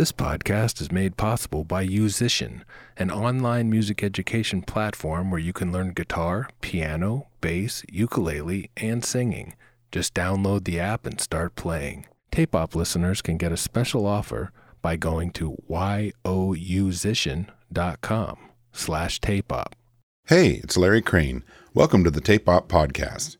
This podcast is made possible by Yousician, an online music education platform where you can learn guitar, piano, bass, ukulele, and singing. Just download the app and start playing. Tape Op listeners can get a special offer by going to yousician.com slash tapeop. Hey, it's Larry Crane. Welcome to the Tape Op Podcast.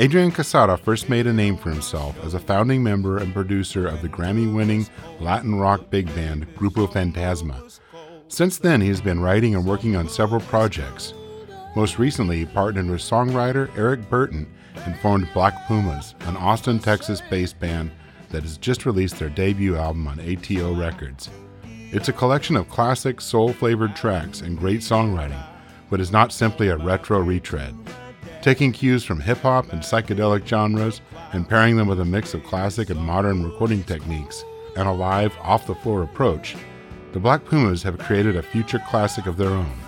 Adrian Quesada first made a name for himself as a founding member and producer of the Grammy winning Latin rock big band Grupo Fantasma. Since then, he has been writing and working on several projects. Most recently, he partnered with songwriter Eric Burton and formed Black Pumas, an Austin, Texas based band that has just released their debut album on ATO Records. It's a collection of classic, soul flavored tracks and great songwriting, but is not simply a retro retread. Taking cues from hip hop and psychedelic genres and pairing them with a mix of classic and modern recording techniques and a live, off the floor approach, the Black Pumas have created a future classic of their own.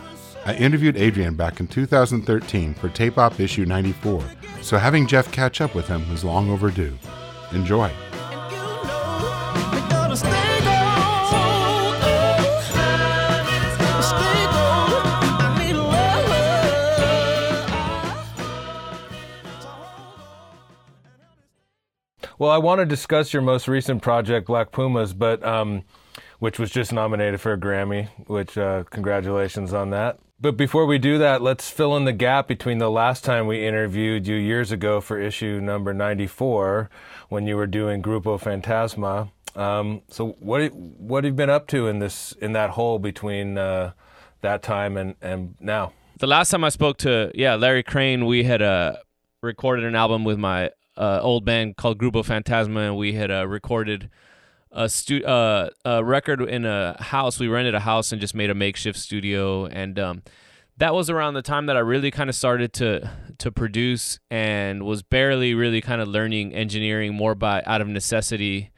I interviewed Adrian back in 2013 for Tape Op issue 94, so having Jeff catch up with him was long overdue. Enjoy. Well, I want to discuss your most recent project, Black Pumas, but um, which was just nominated for a Grammy. Which uh, congratulations on that. But before we do that, let's fill in the gap between the last time we interviewed you years ago for issue number 94 when you were doing Grupo Fantasma. Um, so what what have you been up to in this in that hole between uh, that time and, and now? The last time I spoke to yeah Larry Crane, we had uh, recorded an album with my uh, old band called Grupo Fantasma, and we had uh, recorded a, stu- uh, a record in a house. We rented a house and just made a makeshift studio, and um, that was around the time that I really kind of started to to produce and was barely really kind of learning engineering more by out of necessity,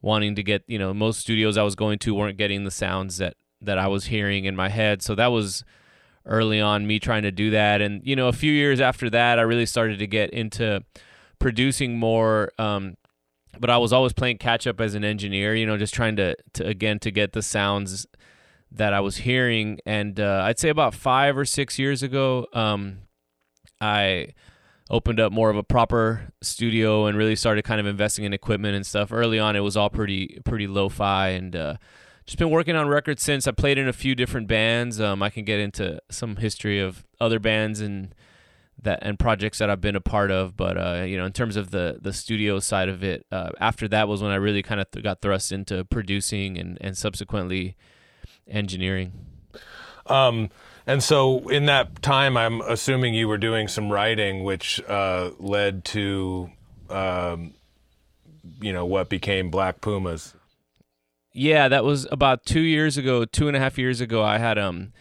wanting to get you know most studios I was going to weren't getting the sounds that that I was hearing in my head, so that was early on me trying to do that and you know a few years after that I really started to get into producing more. Um, but I was always playing catch up as an engineer, you know, just trying to, to again to get the sounds that I was hearing. And uh, I'd say about five or six years ago, um, I opened up more of a proper studio and really started kind of investing in equipment and stuff. Early on, it was all pretty pretty lo-fi and. Uh, just been working on records since. I played in a few different bands. Um, I can get into some history of other bands and that and projects that I've been a part of. But uh, you know, in terms of the the studio side of it, uh, after that was when I really kind of th- got thrust into producing and and subsequently engineering. Um, and so in that time, I'm assuming you were doing some writing, which uh, led to, um, you know, what became Black Pumas. Yeah, that was about two years ago, two and a half years ago. I had um,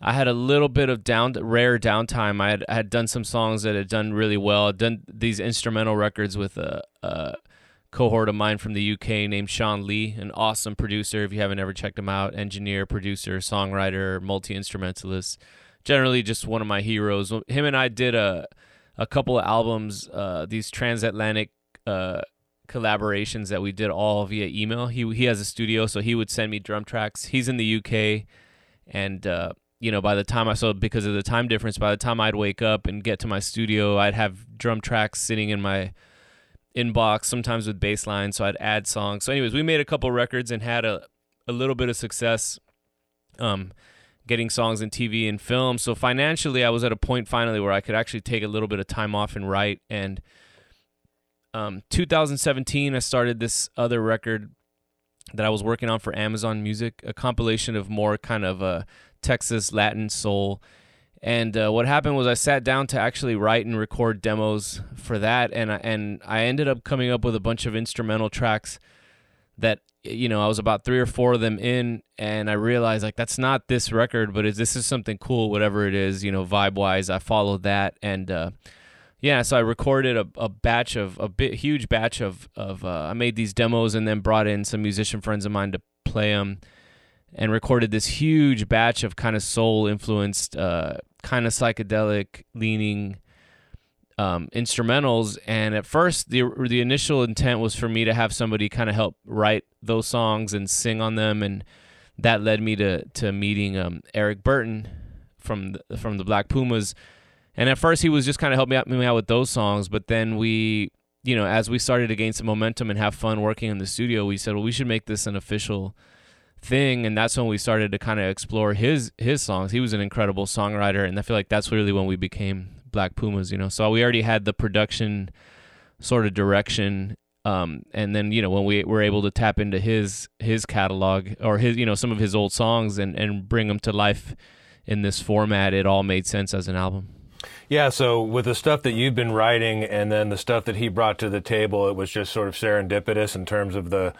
I had a little bit of down rare downtime. I had I had done some songs that had done really well. I'd done these instrumental records with a, a, cohort of mine from the UK named Shawn Lee, an awesome producer. If you haven't ever checked him out, engineer, producer, songwriter, multi instrumentalist. Generally, just one of my heroes. Him and I did a a couple of albums, uh, these transatlantic. Uh, collaborations that we did all via email. He he has a studio, so he would send me drum tracks. He's in the UK, and uh, you know, by the time I saw because of the time difference, by the time I'd wake up and get to my studio, I'd have drum tracks sitting in my inbox, sometimes with bass lines, so I'd add songs. So, anyways, we made a couple records and had a a little bit of success, um, getting songs in TV and film. So financially, I was at a point finally where I could actually take a little bit of time off and write. And um, 2017, I started this other record that I was working on for Amazon Music, a compilation of more kind of uh, Texas Latin soul. And uh, what happened was I sat down to actually write and record demos for that, and I, and I ended up coming up with a bunch of instrumental tracks that you know I was about three or four of them in, and I realized like that's not this record, but is this is something cool, whatever it is, you know, vibe wise. I followed that, and uh, yeah, so I recorded a, a batch of a bit huge batch of of uh, I made these demos and then brought in some musician friends of mine to play them, and recorded this huge batch of kind of soul influenced, uh, kind of psychedelic leaning um, instrumentals. And at first, the the initial intent was for me to have somebody kind of help write those songs and sing on them, and that led me to to meeting um, Eric Burton from the, from the Black Pumas and at first, he was just kind of helping out, me out with those songs. But then we, you know, as we started to gain some momentum and have fun working in the studio, we said, well, we should make this an official thing. And that's when we started to kind of explore his his songs. He was an incredible songwriter, and I feel like that's really when we became Black Pumas. You know, so we already had the production sort of direction um, and then you know when we were able to tap into his his catalog or his you know some of his old songs and and bring them to life in this format, it all made sense as an album. Yeah, so with the stuff that you've been writing and then the stuff that he brought to the table, it was just sort of serendipitous in terms of the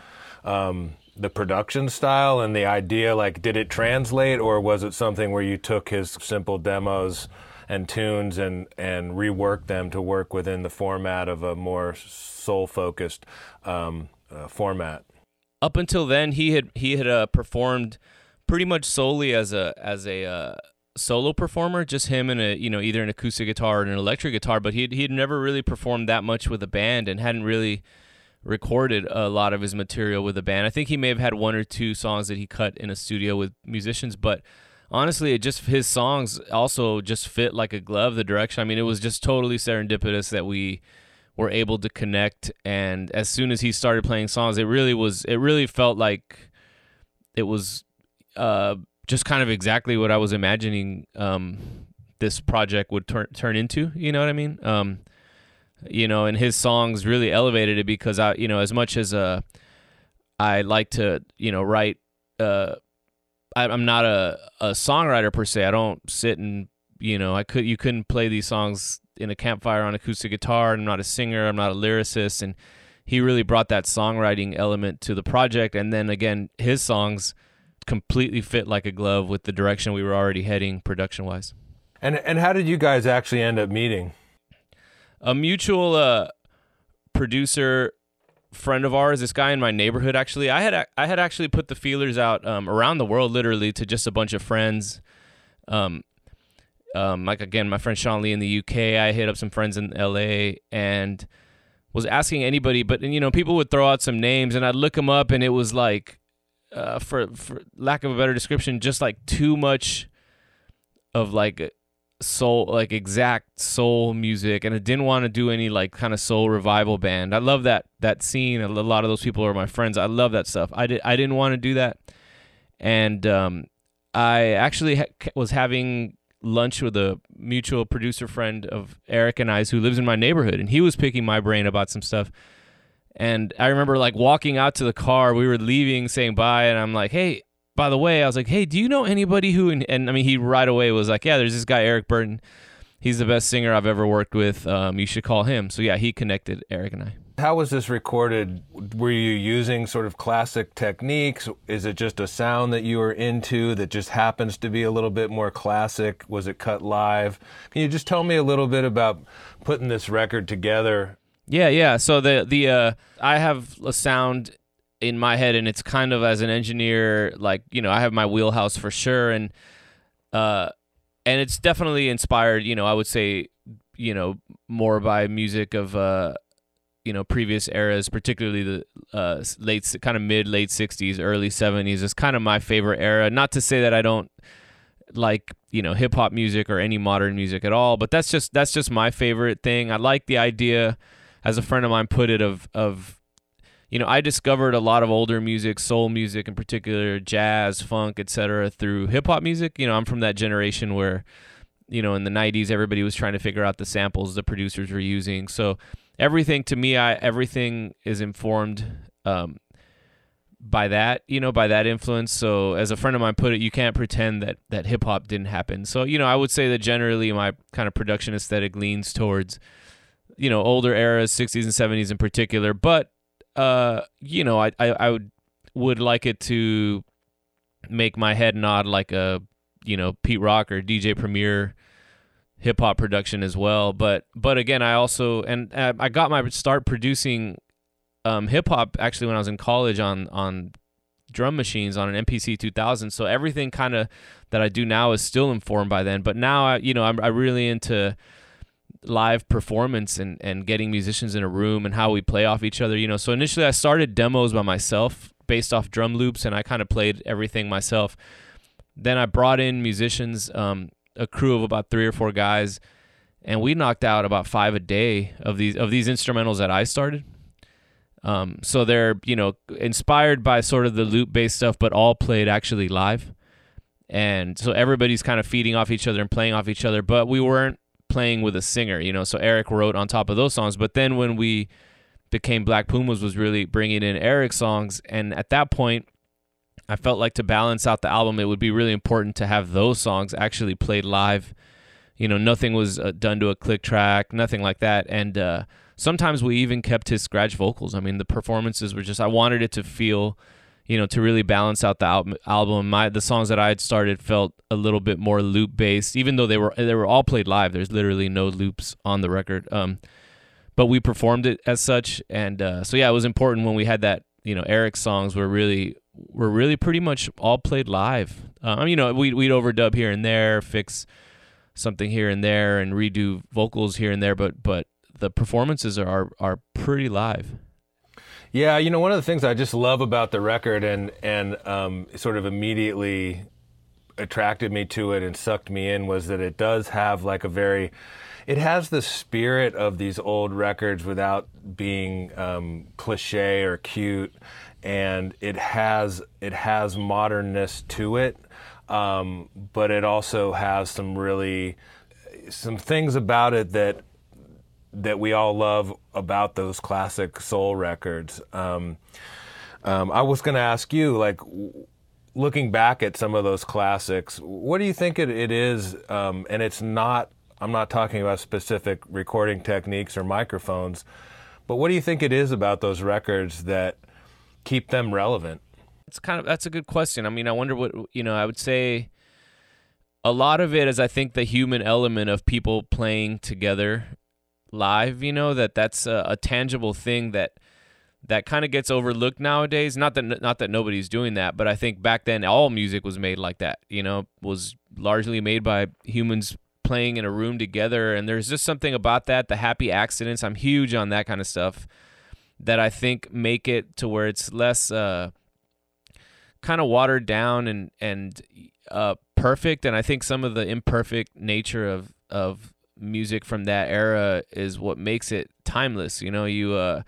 um, the production style and the idea. Like, did it translate, or was it something where you took his simple demos and tunes and and reworked them to work within the format of a more soul focused um, uh, format? Up until then, he had he had uh, performed pretty much solely as a as a uh, solo performer, just him and a you know either an acoustic guitar or an electric guitar. But he he had never really performed that much with a band and hadn't really recorded a lot of his material with a band. I think he may have had one or two songs that he cut in a studio with musicians, but honestly, it just his songs also just fit like a glove. The direction. I mean, it was just totally serendipitous that we were able to connect. And as soon as he started playing songs, it really was. It really felt like it was. Uh, just kind of exactly what I was imagining um, this project would turn turn into. You know what I mean? Um, you know, and his songs really elevated it because I, you know, as much as uh, I like to, you know, write. Uh, I, I'm not a, a songwriter per se. I don't sit and you know, I could you couldn't play these songs in a campfire on acoustic guitar. I'm not a singer. I'm not a lyricist, and he really brought that songwriting element to the project. And then again, his songs completely fit like a glove with the direction we were already heading production wise. And and how did you guys actually end up meeting? A mutual uh, producer friend of ours, this guy in my neighborhood actually. I had I had actually put the feelers out um, around the world literally to just a bunch of friends. Um, um, like again, my friend Shawn Lee in the UK. I hit up some friends in LA and was asking anybody, but you know, people would throw out some names and I'd look them up and it was like uh, for for lack of a better description, just like too much of like soul, like exact soul music, and I didn't want to do any like kind of soul revival band. I love that that scene. A lot of those people are my friends. I love that stuff. I did. I didn't want to do that, and um, I actually ha- was having lunch with a mutual producer friend of Eric and I's who lives in my neighborhood, and he was picking my brain about some stuff. And I remember like walking out to the car, we were leaving, saying bye, and I'm like, hey, by the way, I was like, hey, do you know anybody who? And, and I mean, he right away was like, yeah, there's this guy Eric Burton. He's the best singer I've ever worked with. Um, you should call him. So yeah, he connected Eric and I. How was this recorded? Were you using sort of classic techniques? Is it just a sound that you were into that just happens to be a little bit more classic? Was it cut live? Can you just tell me a little bit about putting this record together yeah, yeah. So the the uh, I have a sound in my head, and it's kind of as an engineer, like you know, I have my wheelhouse for sure, and uh, and it's definitely inspired. You know, I would say, you know, more by music of uh, you know, previous eras, particularly the uh, late, kind of mid late '60s, early '70s. is kind of my favorite era. Not to say that I don't like you know hip hop music or any modern music at all, but that's just that's just my favorite thing. I like the idea as a friend of mine put it, of of you know, I discovered a lot of older music, soul music in particular, jazz, funk, etc., through hip hop music. You know, I'm from that generation where, you know, in the '90s, everybody was trying to figure out the samples the producers were using. So everything to me, I everything is informed um, by that, you know, by that influence. So as a friend of mine put it, you can't pretend that that hip hop didn't happen. So you know, I would say that generally my kind of production aesthetic leans towards you know older eras, 60s and 70s in particular. But uh, you know, I, I I would would like it to make my head nod like a you know Pete Rock or DJ Premier hip hop production as well. But but again, I also and uh, I got my start producing um, hip hop actually when I was in college on on drum machines on an MPC 2000. So everything kind of that I do now is still informed by then. But now I you know I'm, I'm really into live performance and and getting musicians in a room and how we play off each other. You know, so initially I started demos by myself based off drum loops and I kind of played everything myself. Then I brought in musicians. Um, a crew of about three or four guys, and we knocked out about five a day of these of these instrumentals that I started. Um, so they're you know inspired by sort of the loop based stuff, but all played actually live, and so everybody's kind of feeding off each other and playing off each other. But we weren't playing with a singer, you know. So Eric wrote on top of those songs, but then when we became Black Pumas was really bringing in Eric's songs, and at that point I felt like to balance out the album, it would be really important to have those songs actually played live. You know, nothing was uh, done to a click track, nothing like that. And uh, sometimes we even kept his scratch vocals. I mean, the performances were just, I wanted it to feel, you know, to really balance out the al- album. My the songs that I had started felt a little bit more loop based, even though they were they were all played live. There's literally no loops on the record. Um, but we performed it as such, and uh, so yeah, it was important when we had that. You know, Eric's songs were really were really pretty much all played live. Um, you know, we'd, we'd overdub here and there, fix something here and there, and redo vocals here and there, but but the performances are are pretty live. Yeah, you know, one of the things I just love about the record and and um, sort of immediately attracted me to it and sucked me in was that it does have like a very it has the spirit of these old records without being um, cliche or cute. And it has it has modernness to it, um, but it also has some really some things about it that that we all love about those classic soul records. Um, um, I was going to ask you, like, looking back at some of those classics, what do you think it, it is? Um, and it's not. I'm not talking about specific recording techniques or microphones, but what do you think it is about those records that keep them relevant? It's kind of that's a good question. I mean, I wonder what you know. I would say a lot of it is I think the human element of people playing together live. You know that that's a, a tangible thing that that kind of gets overlooked nowadays. Not that not that nobody's doing that, but I think back then all music was made like that. You know, was largely made by humans playing in a room together, and there's just something about that. The happy accidents. I'm huge on that kind of stuff that I think make it to where it's less uh, kind of watered down and and uh, perfect. And I think some of the imperfect nature of of music from that era is what makes it timeless. You know, you uh,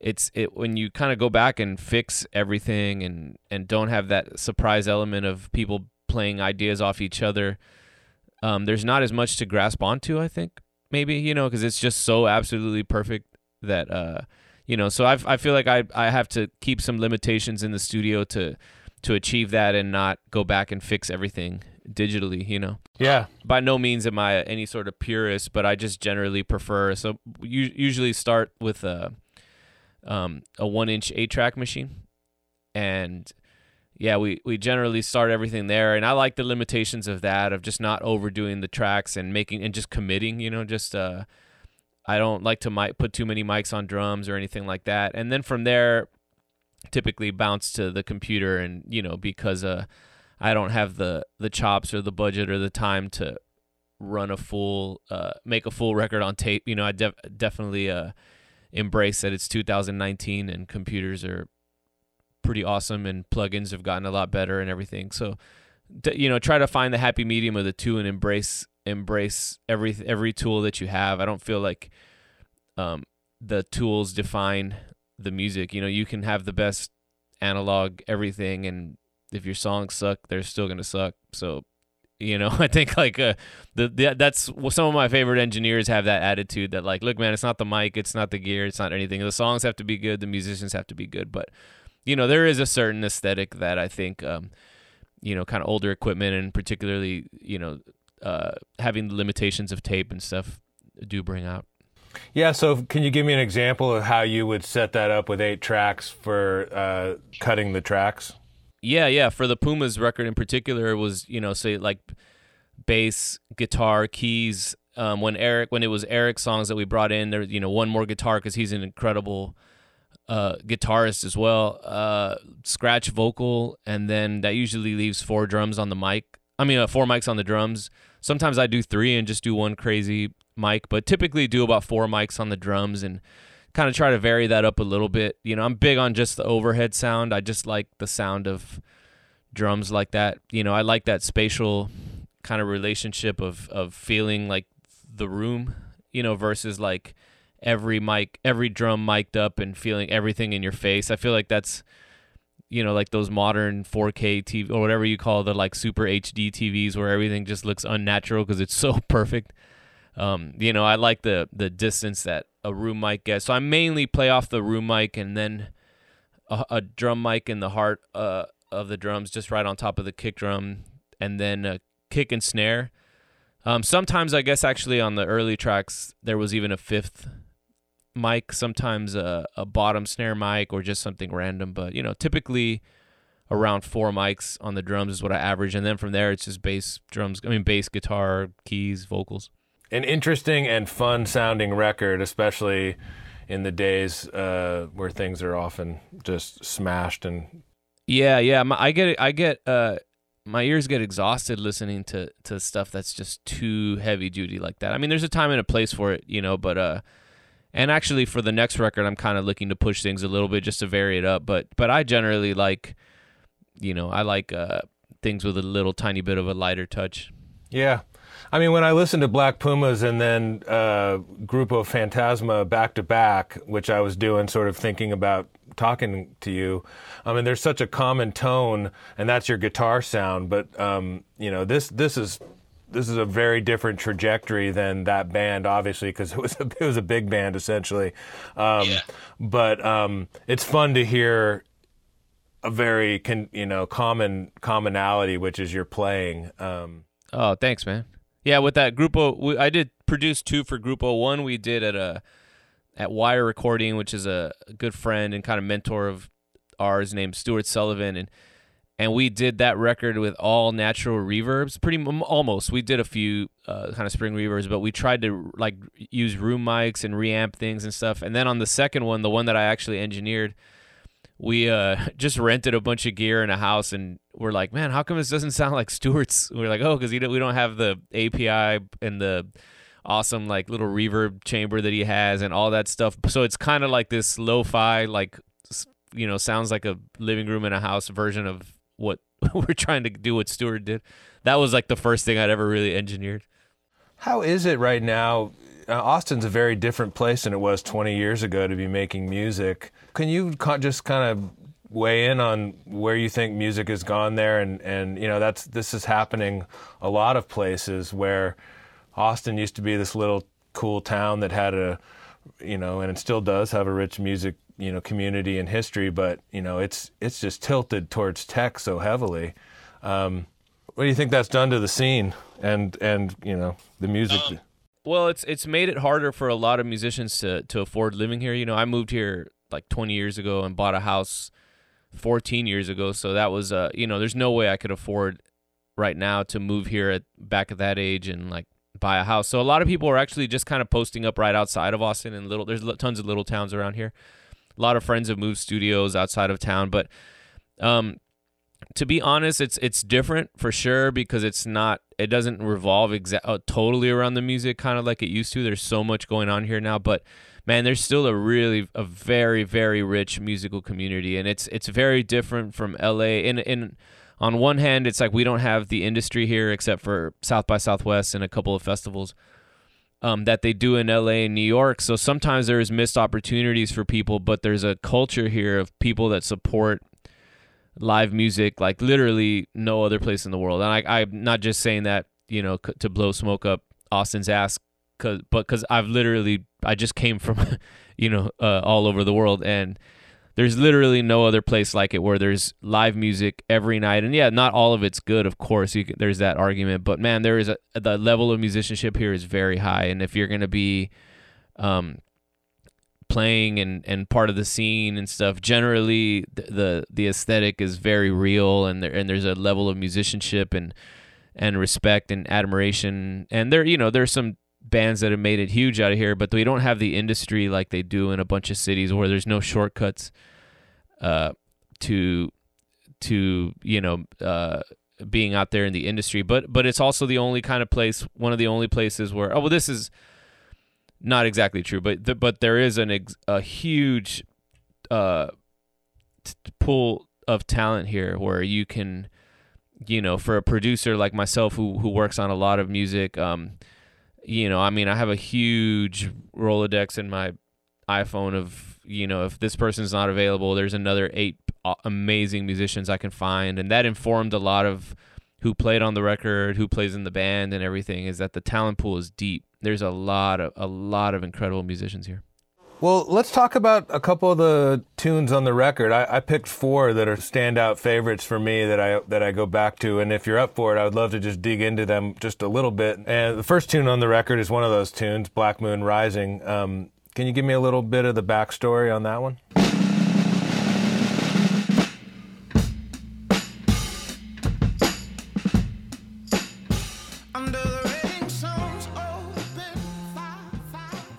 it's it when you kind of go back and fix everything and and don't have that surprise element of people playing ideas off each other. Um, there's not as much to grasp onto. I think maybe you know because it's just so absolutely perfect that uh, you know so i i feel like i i have to keep some limitations in the studio to to achieve that and not go back and fix everything digitally you know? Yeah. By no means am i any sort of purist but i just generally prefer so you usually start with a um a one inch eight track machine. And yeah we we generally start everything there. And i like the limitations of that of just not overdoing the tracks and making and just committing you know just uh I don't like to mic- put too many mics on drums or anything like that. And then from there, typically bounce to the computer, and you know because uh, I don't have the the chops or the budget or the time to run a full uh, make a full record on tape. You know, I def- definitely uh, embrace that it's 2019 and computers are pretty awesome and plugins have gotten a lot better and everything. So, you know, try to find the happy medium of the two and embrace embrace every every tool that you have. I don't feel like um, the tools define the music. You know, you can have the best analog everything, and if your songs suck, they're still gonna suck. So, you know, I think like uh, the, the that's some of my favorite engineers have that attitude that like, look, man, it's not the mic, it's not the gear, it's not anything. The songs have to be good, the musicians have to be good, but you know, there is a certain aesthetic that I think. Um, you know, kind of older equipment and particularly, you know, uh, having the limitations of tape and stuff do bring out. Yeah, so can you give me an example of how you would set that up with eight tracks for uh, cutting the tracks? Yeah, yeah. For the Pumas record in particular, it was you know say like bass, guitar, keys. Um, when Eric, when it was Eric's songs that we brought in, there, you know, one more guitar because he's an incredible uh, guitarist as well. Uh, scratch vocal, and then that usually leaves four drums on the mic. I mean, uh, four mics on the drums. Sometimes I do three and just do one crazy mic, but typically do about four mics on the drums and kind of try to vary that up a little bit. You know, I'm big on just the overhead sound. I just like the sound of drums like that. You know, I like that spatial kind of relationship of of feeling like the room, you know, versus like every mic, every drum mic'd up and feeling everything in your face. I feel like that's you know, like those modern 4K TV or whatever you call the like super HD TVs where everything just looks unnatural because it's so perfect. Um, you know, I like the the distance that a room mic gets. So I mainly play off the room mic and then a, a drum mic in the heart uh, of the drums, just right on top of the kick drum, and then a kick and snare. Um, sometimes I guess actually on the early tracks there was even a fifth mic, sometimes a, a bottom snare mic or just something random. But you know, typically around four mics on the drums is what I average, and then from there it's just bass, drums. I mean, bass, guitar, keys, vocals. An interesting and fun sounding record, especially in the days uh, where things are often just smashed and. Yeah, yeah, my, I get I get uh, my ears get exhausted listening to to stuff that's just too heavy duty like that. I mean, there's a time and a place for it, you know, but uh and actually, for the next record, I'm kind of looking to push things a little bit just to vary it up. But but I generally like, you know, I like uh, things with a little tiny bit of a lighter touch. Yeah. I mean, when I listened to Black Pumas and then uh, Grupo Fantasma back to back, which I was doing, sort of thinking about talking to you. I mean, there's such a common tone, and that's your guitar sound. But um, you know, this this is this is a very different trajectory than that band, obviously, because it was a, it was a big band essentially. Um, yeah. But um, it's fun to hear a very con, you know common commonality, which is your playing. Um, oh, thanks, man. Yeah, with that Grupo, I did produce two for Grupo. One we did at a at Wire Recording, which is a good friend and kind of mentor of ours named Stuart Sullivan, and and we did that record with all natural reverbs pretty almost we did a few uh, kind of spring reverbs but we tried to like use room mics and reamp things and stuff and then on the second one the one that i actually engineered we uh, just rented a bunch of gear in a house and we're like man how come this doesn't sound like stuart's we're like oh because we don't have the api and the awesome like little reverb chamber that he has and all that stuff so it's kind of like this lo-fi like you know sounds like a living room in a house version of what we're trying to do what Stuart did. That was like the first thing I'd ever really engineered. How is it right now? Uh, Austin's a very different place than it was 20 years ago to be making music. Can you just kind of weigh in on where you think music has gone there and and you know that's this is happening a lot of places where Austin used to be this little cool town that had a you know and it still does have a rich music you know community and history, but you know it's it's just tilted towards tech so heavily. Um, what do you think that's done to the scene and and you know the music? Um, well, it's it's made it harder for a lot of musicians to to afford living here. You know, I moved here like 20 years ago and bought a house 14 years ago, so that was uh you know there's no way I could afford right now to move here at back at that age and like buy a house. So a lot of people are actually just kind of posting up right outside of Austin and little there's tons of little towns around here a lot of friends have moved studios outside of town, but um, to be honest, it's it's different for sure because it's not it doesn't revolve exa- uh, totally around the music kind of like it used to. There's so much going on here now, but man, there's still a really a very very rich musical community, and it's it's very different from LA. In in on one hand, it's like we don't have the industry here except for South by Southwest and a couple of festivals um, that they do in LA and New York. So sometimes there's missed opportunities for people, but there's a culture here of people that support live music like literally no other place in the world. And I, I'm not just saying that you know to blow smoke up Austin's ass, cause, but because I've literally I just came from you know uh, all over the world. And there's literally no other place like it where there's live music every night. And yeah not all of it's good of course. Can, there's that argument. But man there is a the level of musicianship here is very high. And if you're going to be um playing and and part of the scene and stuff generally the the, the aesthetic is very real and there and there's a level of musicianship and and respect and admiration. And there, you know, there's some bands that have made it huge out of here, but we don't have the industry like they do in a bunch of cities where there's no shortcuts uh, to to you know uh, being out there in the industry. But but it's also the only kind of place, one of the only places where oh well, this is not exactly true, but the, but there is an ex, a huge uh, t- pool of talent here where you can you know for a producer like myself who who works on a lot of music um you know i mean i have a huge rolodex in my iphone of you know if this person's not available there's another eight amazing musicians i can find. And that informed a lot of who played on the record who plays in the band and everything is that the talent pool is deep there's a lot of a lot of incredible musicians here well, let's talk about a couple of the tunes on the record. I, I, picked four that are standout favorites for me that I that I go back to, and if you're up for it, I would love to just dig into them just a little bit. And the first tune on the record is one of those tunes, "Black Moon Rising." Um, can you give me a little bit of the backstory on that one?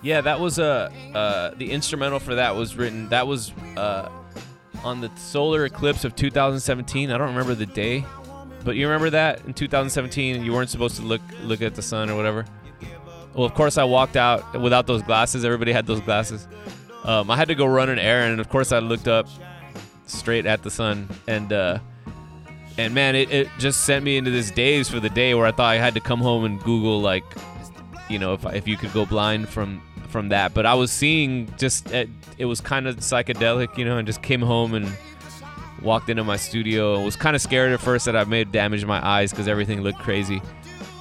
Yeah, that was a uh, uh, the instrumental for that was written. That was uh, on the solar eclipse of 2017. I don't remember the day, but you remember that in 2017 you weren't supposed to look look at the sun or whatever. Well, of course I walked out without those glasses. Everybody had those glasses. Um, I had to go run an errand, and of course I looked up straight at the sun, and uh, and man, it, it just sent me into this daze for the day where I thought I had to come home and Google like, you know, if if you could go blind from from that. But I was seeing just it, was kind of psychedelic, you know, and just came home and walked into my studio and was kind of scared at first that I made damage to my eyes because everything looked crazy.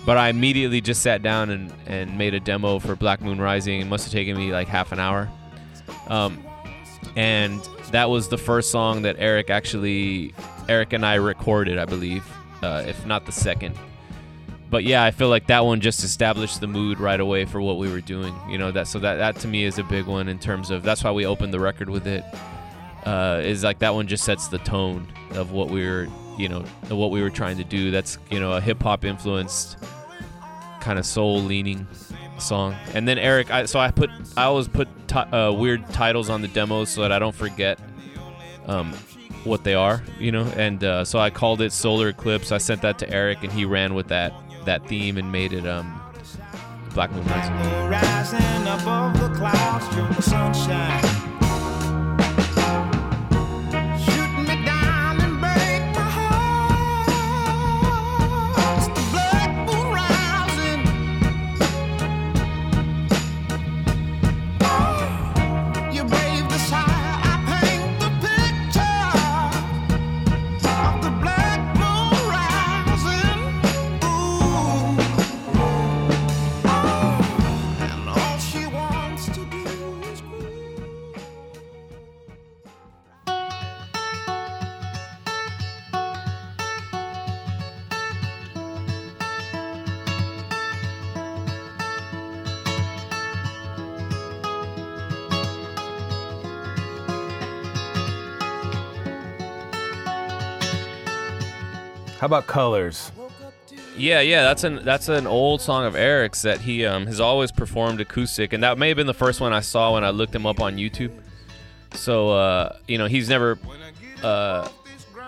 But I immediately just sat down and, and made a demo for Black Moon Rising. It must have taken me like half an hour. Um, and that was the first song that Eric actually, Eric and I recorded, I believe, uh, if not the second but yeah, I feel like that one just established the mood right away for what we were doing. You know that so that that to me is a big one in terms of that's why we opened the record with it. Uh, is like that one just sets the tone of what we were you know what we were trying to do. That's you know a hip hop influenced kind of soul leaning song. And then Eric, I, so I put I always put t- uh, weird titles on the demos so that I don't forget. Um, what they are, you know, and uh, so I called it Solar Eclipse. I sent that to Eric, and he ran with that that theme and made it um, Black Moon Rising. How about colors? Yeah, yeah, that's an that's an old song of Eric's that he um, has always performed acoustic, and that may have been the first one I saw when I looked him up on YouTube. So uh, you know, he's never uh,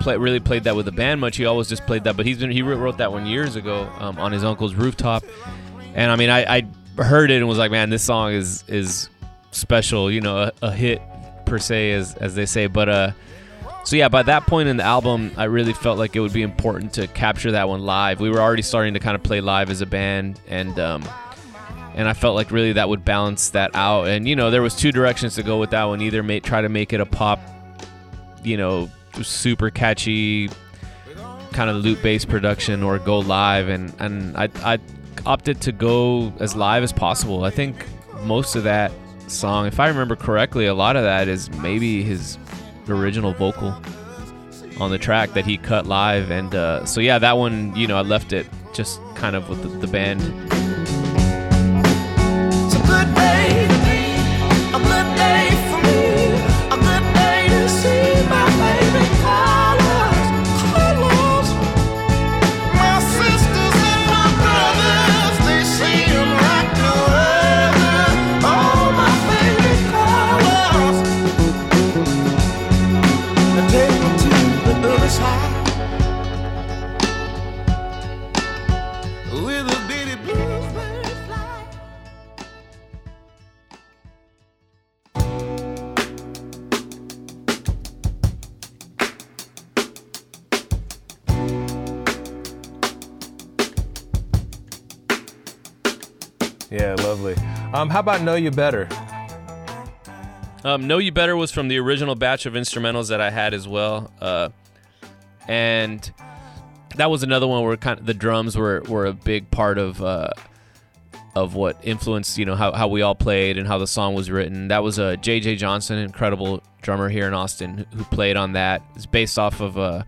play, really played that with the band much. He always just played that, but he's been he wrote that one years ago um, on his uncle's rooftop, and I mean, I, I heard it and was like, man, this song is is special, you know, a, a hit per se, as as they say, but uh so yeah, by that point in the album, I really felt like it would be important to capture that one live. We were already starting to kind of play live as a band, and um, and I felt like really that would balance that out. And you know, there was two directions to go with that one: either make, try to make it a pop, you know, super catchy kind of loop based production, or go live. And and I I opted to go as live as possible. I think most of that song, if I remember correctly, a lot of that is maybe his original vocal on the track that he cut live. And uh, so, yeah, that one, you know, I left it just kind of with the, the band. Um, how about Know You Better? Um, know You Better was from the original batch of instrumentals that I had as well, uh, and that was another one where kind of the drums were, were a big part of uh, of what influenced you know how, how we all played and how the song was written. That was uh, J.J. Johnson, incredible drummer here in Austin, who played on that. It's based off of uh,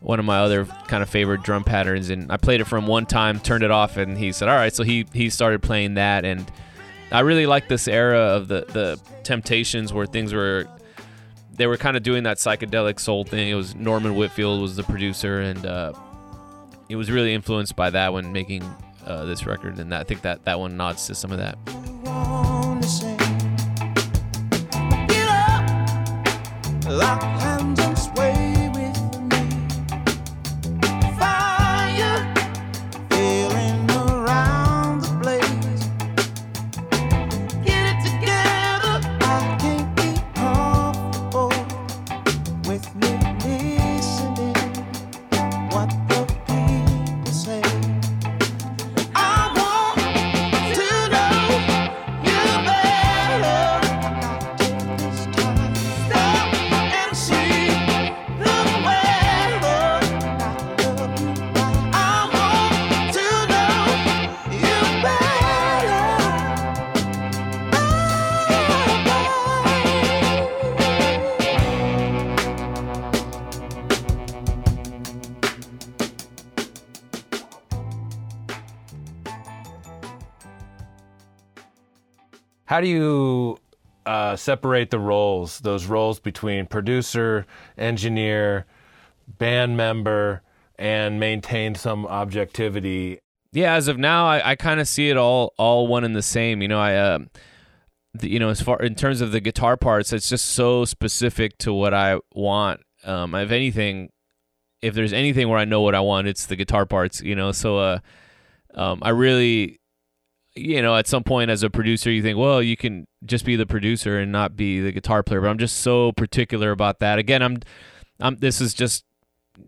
one of my other kind of favorite drum patterns, and I played it from one time, turned it off, and he said, "All right." So he he started playing that, and I really like this era of the the Temptations where things were they were kind of doing that psychedelic soul thing. It was Norman Whitfield was the producer, and uh, it was really influenced by that when making uh, this record, and I think that that one nods to some of that. How do you uh, separate the roles, those roles between producer, engineer, band member, and maintain some objectivity? Yeah, as of now, I, I kind of see it all all one and the same. You know, I. Uh, the, you know, as far in terms of the guitar parts, it's just so specific to what I want. Um, if anything, if there's anything where I know what I want, it's the guitar parts. You know, so uh, um, I really you know, at some point as a producer, you think, well, you can just be the producer and not be the guitar player. But I'm just so particular about that. Again, I'm, I'm. This is just.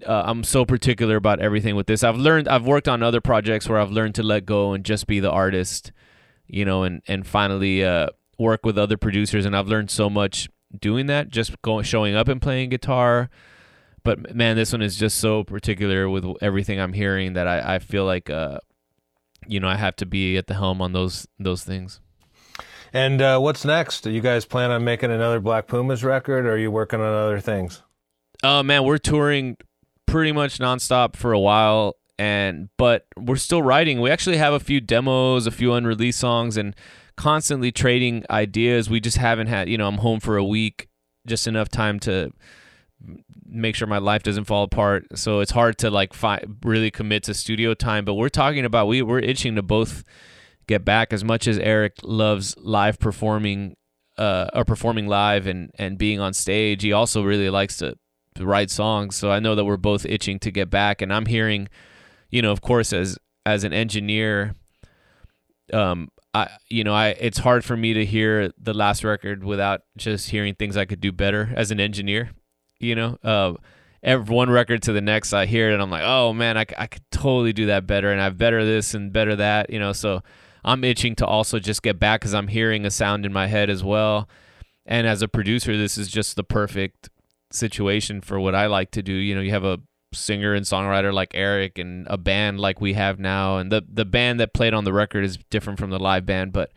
Uh, I'm so particular about everything with this. I've learned. I've worked on other projects where I've learned to let go and just be the artist, you know, and and finally uh, work with other producers. And I've learned so much doing that, just going, showing up and playing guitar. But man, this one is just so particular with everything I'm hearing that I, I feel like uh, you know I have to be at the helm on those those things. And uh, what's next? Do you guys plan on making another Black Pumas record, or are you working on other things? Oh uh, man, we're touring pretty much nonstop for a while, and but we're still writing. We actually have a few demos, a few unreleased songs, and constantly trading ideas. We just haven't had, you know, I'm home for a week, just enough time to make sure my life doesn't fall apart. So it's hard to like fi- really commit to studio time. But we're talking about we we're itching to both get back as much as Eric loves live performing uh, or performing live and and being on stage. He also really likes to, to write songs. So I know that we're both itching to get back. And I'm hearing, you know, of course, as as an engineer, um, I you know I it's hard for me to hear the last record without just hearing things I could do better as an engineer you know uh, every one record to the next i hear it and i'm like oh man I, I could totally do that better and i've better this and better that you know so i'm itching to also just get back because i'm hearing a sound in my head as well. And as a producer this is just the perfect situation for what i like to do you know you have a singer and songwriter like eric and a band like we have now and the the band that played on the record is different from the live band but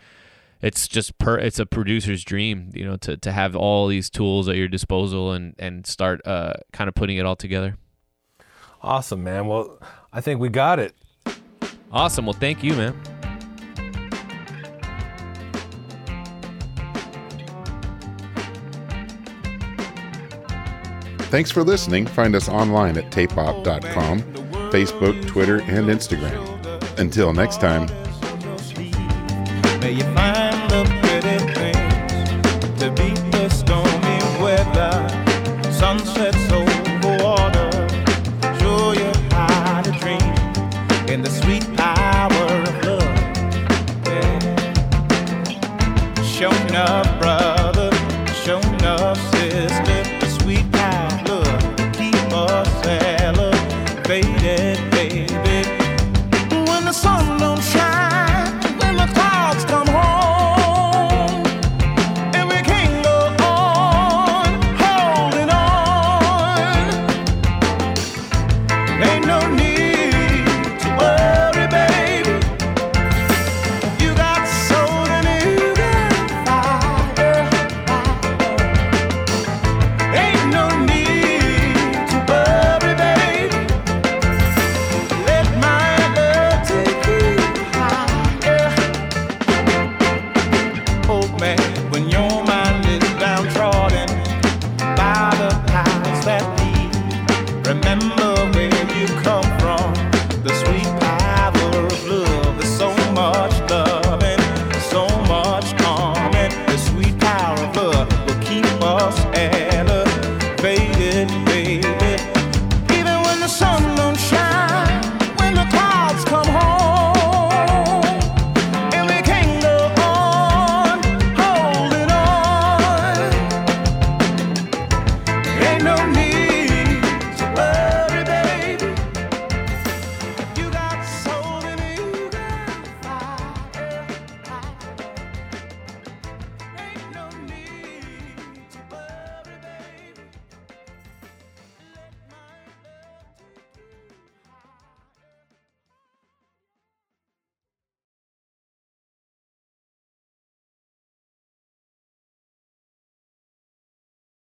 it's just per it's a producer's dream, you know, to, to have all these tools at your disposal and and start uh, kind of putting it all together. Awesome, man. Well, I think we got it. Awesome. Well, thank you, man. Thanks for listening. Find us online at tapeop.com, Facebook, Twitter, and Instagram. Until next time. May you find